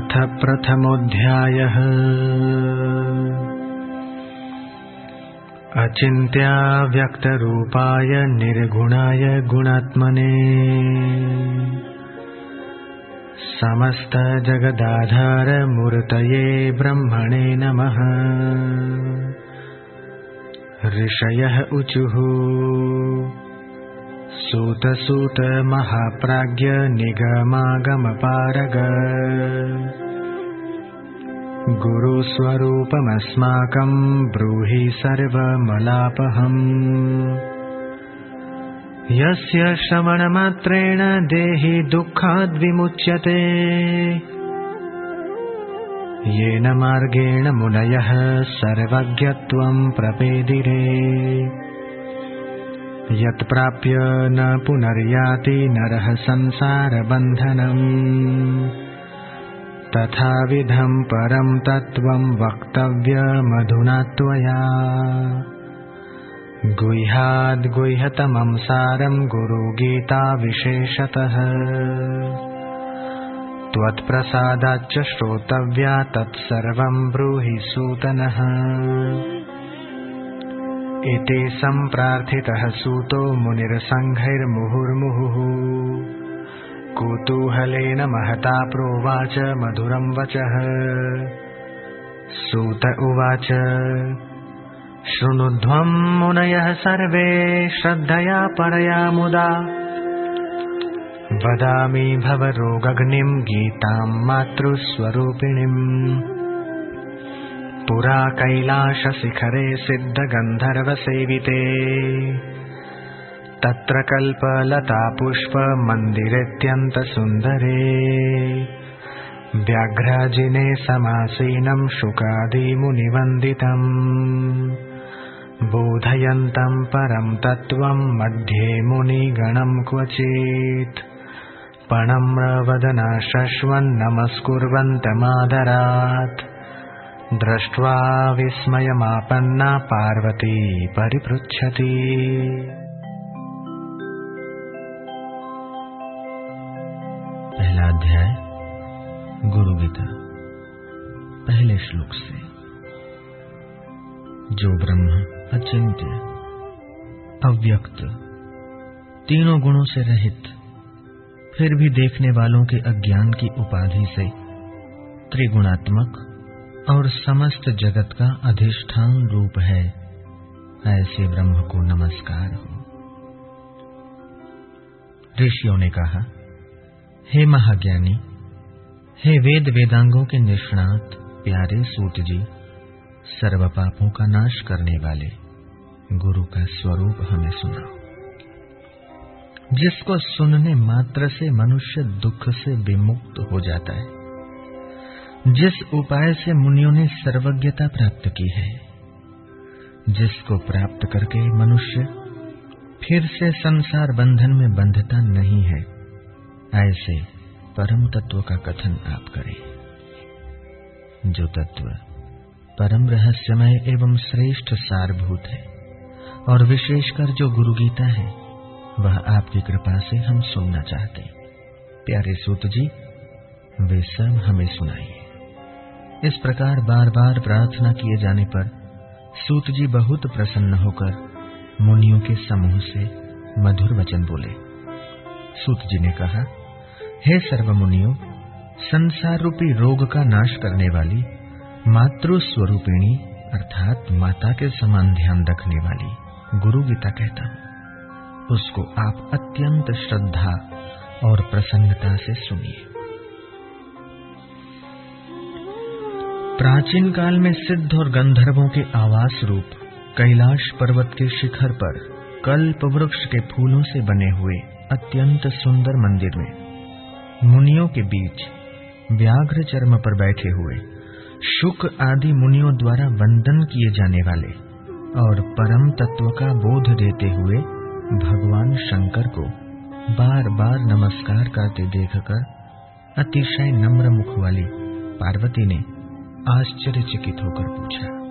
प्रथमोऽध्यायः। अचिन्त्याव्यक्तरूपाय निर्गुणाय गुणात्मने। समस्तजगदाधारमूर्तये ब्रह्मणे नमः। ऋषयः ऊचुः सूतसूत महाप्राज्ञ निगमागमपारग। गुरुस्वरूपमस्माकम् ब्रूहि सर्वमलापहम्। यस्य श्रवणमात्रेण देहि दुःखाद्विमुच्यते येन मार्गेण मुनयः सर्वज्ञत्वम् प्रपेदिरे यत्प्राप्य न पुनर्याति नरः संसारबन्धनम्। तथाविधम् परम् तत्त्वम् वक्तव्यमधुना त्वया। गुह्याद्गुह्यतमंसारम् गुरुगीताविशेषतः। त्वत्प्रसादाच्च श्रोतव्या तत्सर्वम् ब्रूहि सूतनः। इति सम्प्रार्थितः सूतो मुनिर्सङ्घैर्मुहुर्मुहुः। कुतूहलेन महता प्रोवाच मधुरम् वचः। सूत उवाच शृणुध्वम् मुनयः सर्वे श्रद्धया परया मुदा। वदामि भवरोगग्निम् गीताम् मातृस्वरूपिणीम् पुरा कैलाशशिखरे सिद्धगन्धर्वसेविते। तत्र कल्पलता पुष्पमन्दिरेऽत्यन्तसुन्दरे व्याघ्राजिने समासीनम् शुकादिमुनिवन्दितम्। बोधयन्तम् परं तत्त्वम् मध्ये मुनिगणम् क्वचित्। पणम्रवदना शश्वन् दृष्ट्वा विस्मयमापन्ना पार्वती परिपृच्छति। पहला अध्याय, गुरु गीता, पहले श्लोक से। जो ब्रह्म अचिंत्य, अव्यक्त, तीनों गुणों से रहित, फिर भी देखने वालों के अज्ञान की उपाधि से त्रिगुणात्मक और समस्त जगत का अधिष्ठान रूप है। ऐसे ब्रह्म को नमस्कार हो। ऋषियों ने कहा, हे महाज्ञानी, हे वेद वेदांगों के निष्णात, प्यारे सूत जी, सर्व पापों का नाश करने वाले गुरु का स्वरूप हमें सुनाओ। जिसको सुनने मात्र से मनुष्य दुख से विमुक्त हो जाता है जिस उपाय से मुनियों ने सर्वज्ञता प्राप्त की है, जिसको प्राप्त करके मनुष्य फिर से संसार बंधन में बंधता नहीं है, ऐसे परम तत्व का कथन आप करें। जो तत्व परम रहस्यमय एवं श्रेष्ठ सारभूत है और विशेषकर जो गुरु गीता है, वह आपकी कृपा से हम सुनना चाहते प्यारे सूत जी, वे सब हमें सुनाइए। इस प्रकार बार बार प्रार्थना किए जाने पर सूत जी बहुत प्रसन्न होकर मुनियों के समूह से मधुर वचन बोले। सूत जी ने कहा, हे सर्व मुनियों संसार रूपी रोग का नाश करने वाली मातृ स्वरूपिणी अर्थात माता के समान ध्यान रखने वाली गुरु गीता कहता हूँ। उसको आप अत्यंत श्रद्धा और प्रसन्नता से सुनिए। प्राचीन काल में सिद्ध और गंधर्वों के आवास रूप कैलाश पर्वत के शिखर पर कल्प वृक्ष के फूलों से बने हुए अत्यंत सुंदर मंदिर में मुनियों के बीच व्याघ्र चर्म पर बैठे हुए शुक आदि मुनियों द्वारा वंदन किए जाने वाले और परम तत्व का बोध देते हुए भगवान शंकर को बार बार नमस्कार करते देखकर अतिशय नम्र मुख वाली पार्वती ने आश्चर्यचकित होकर पूछा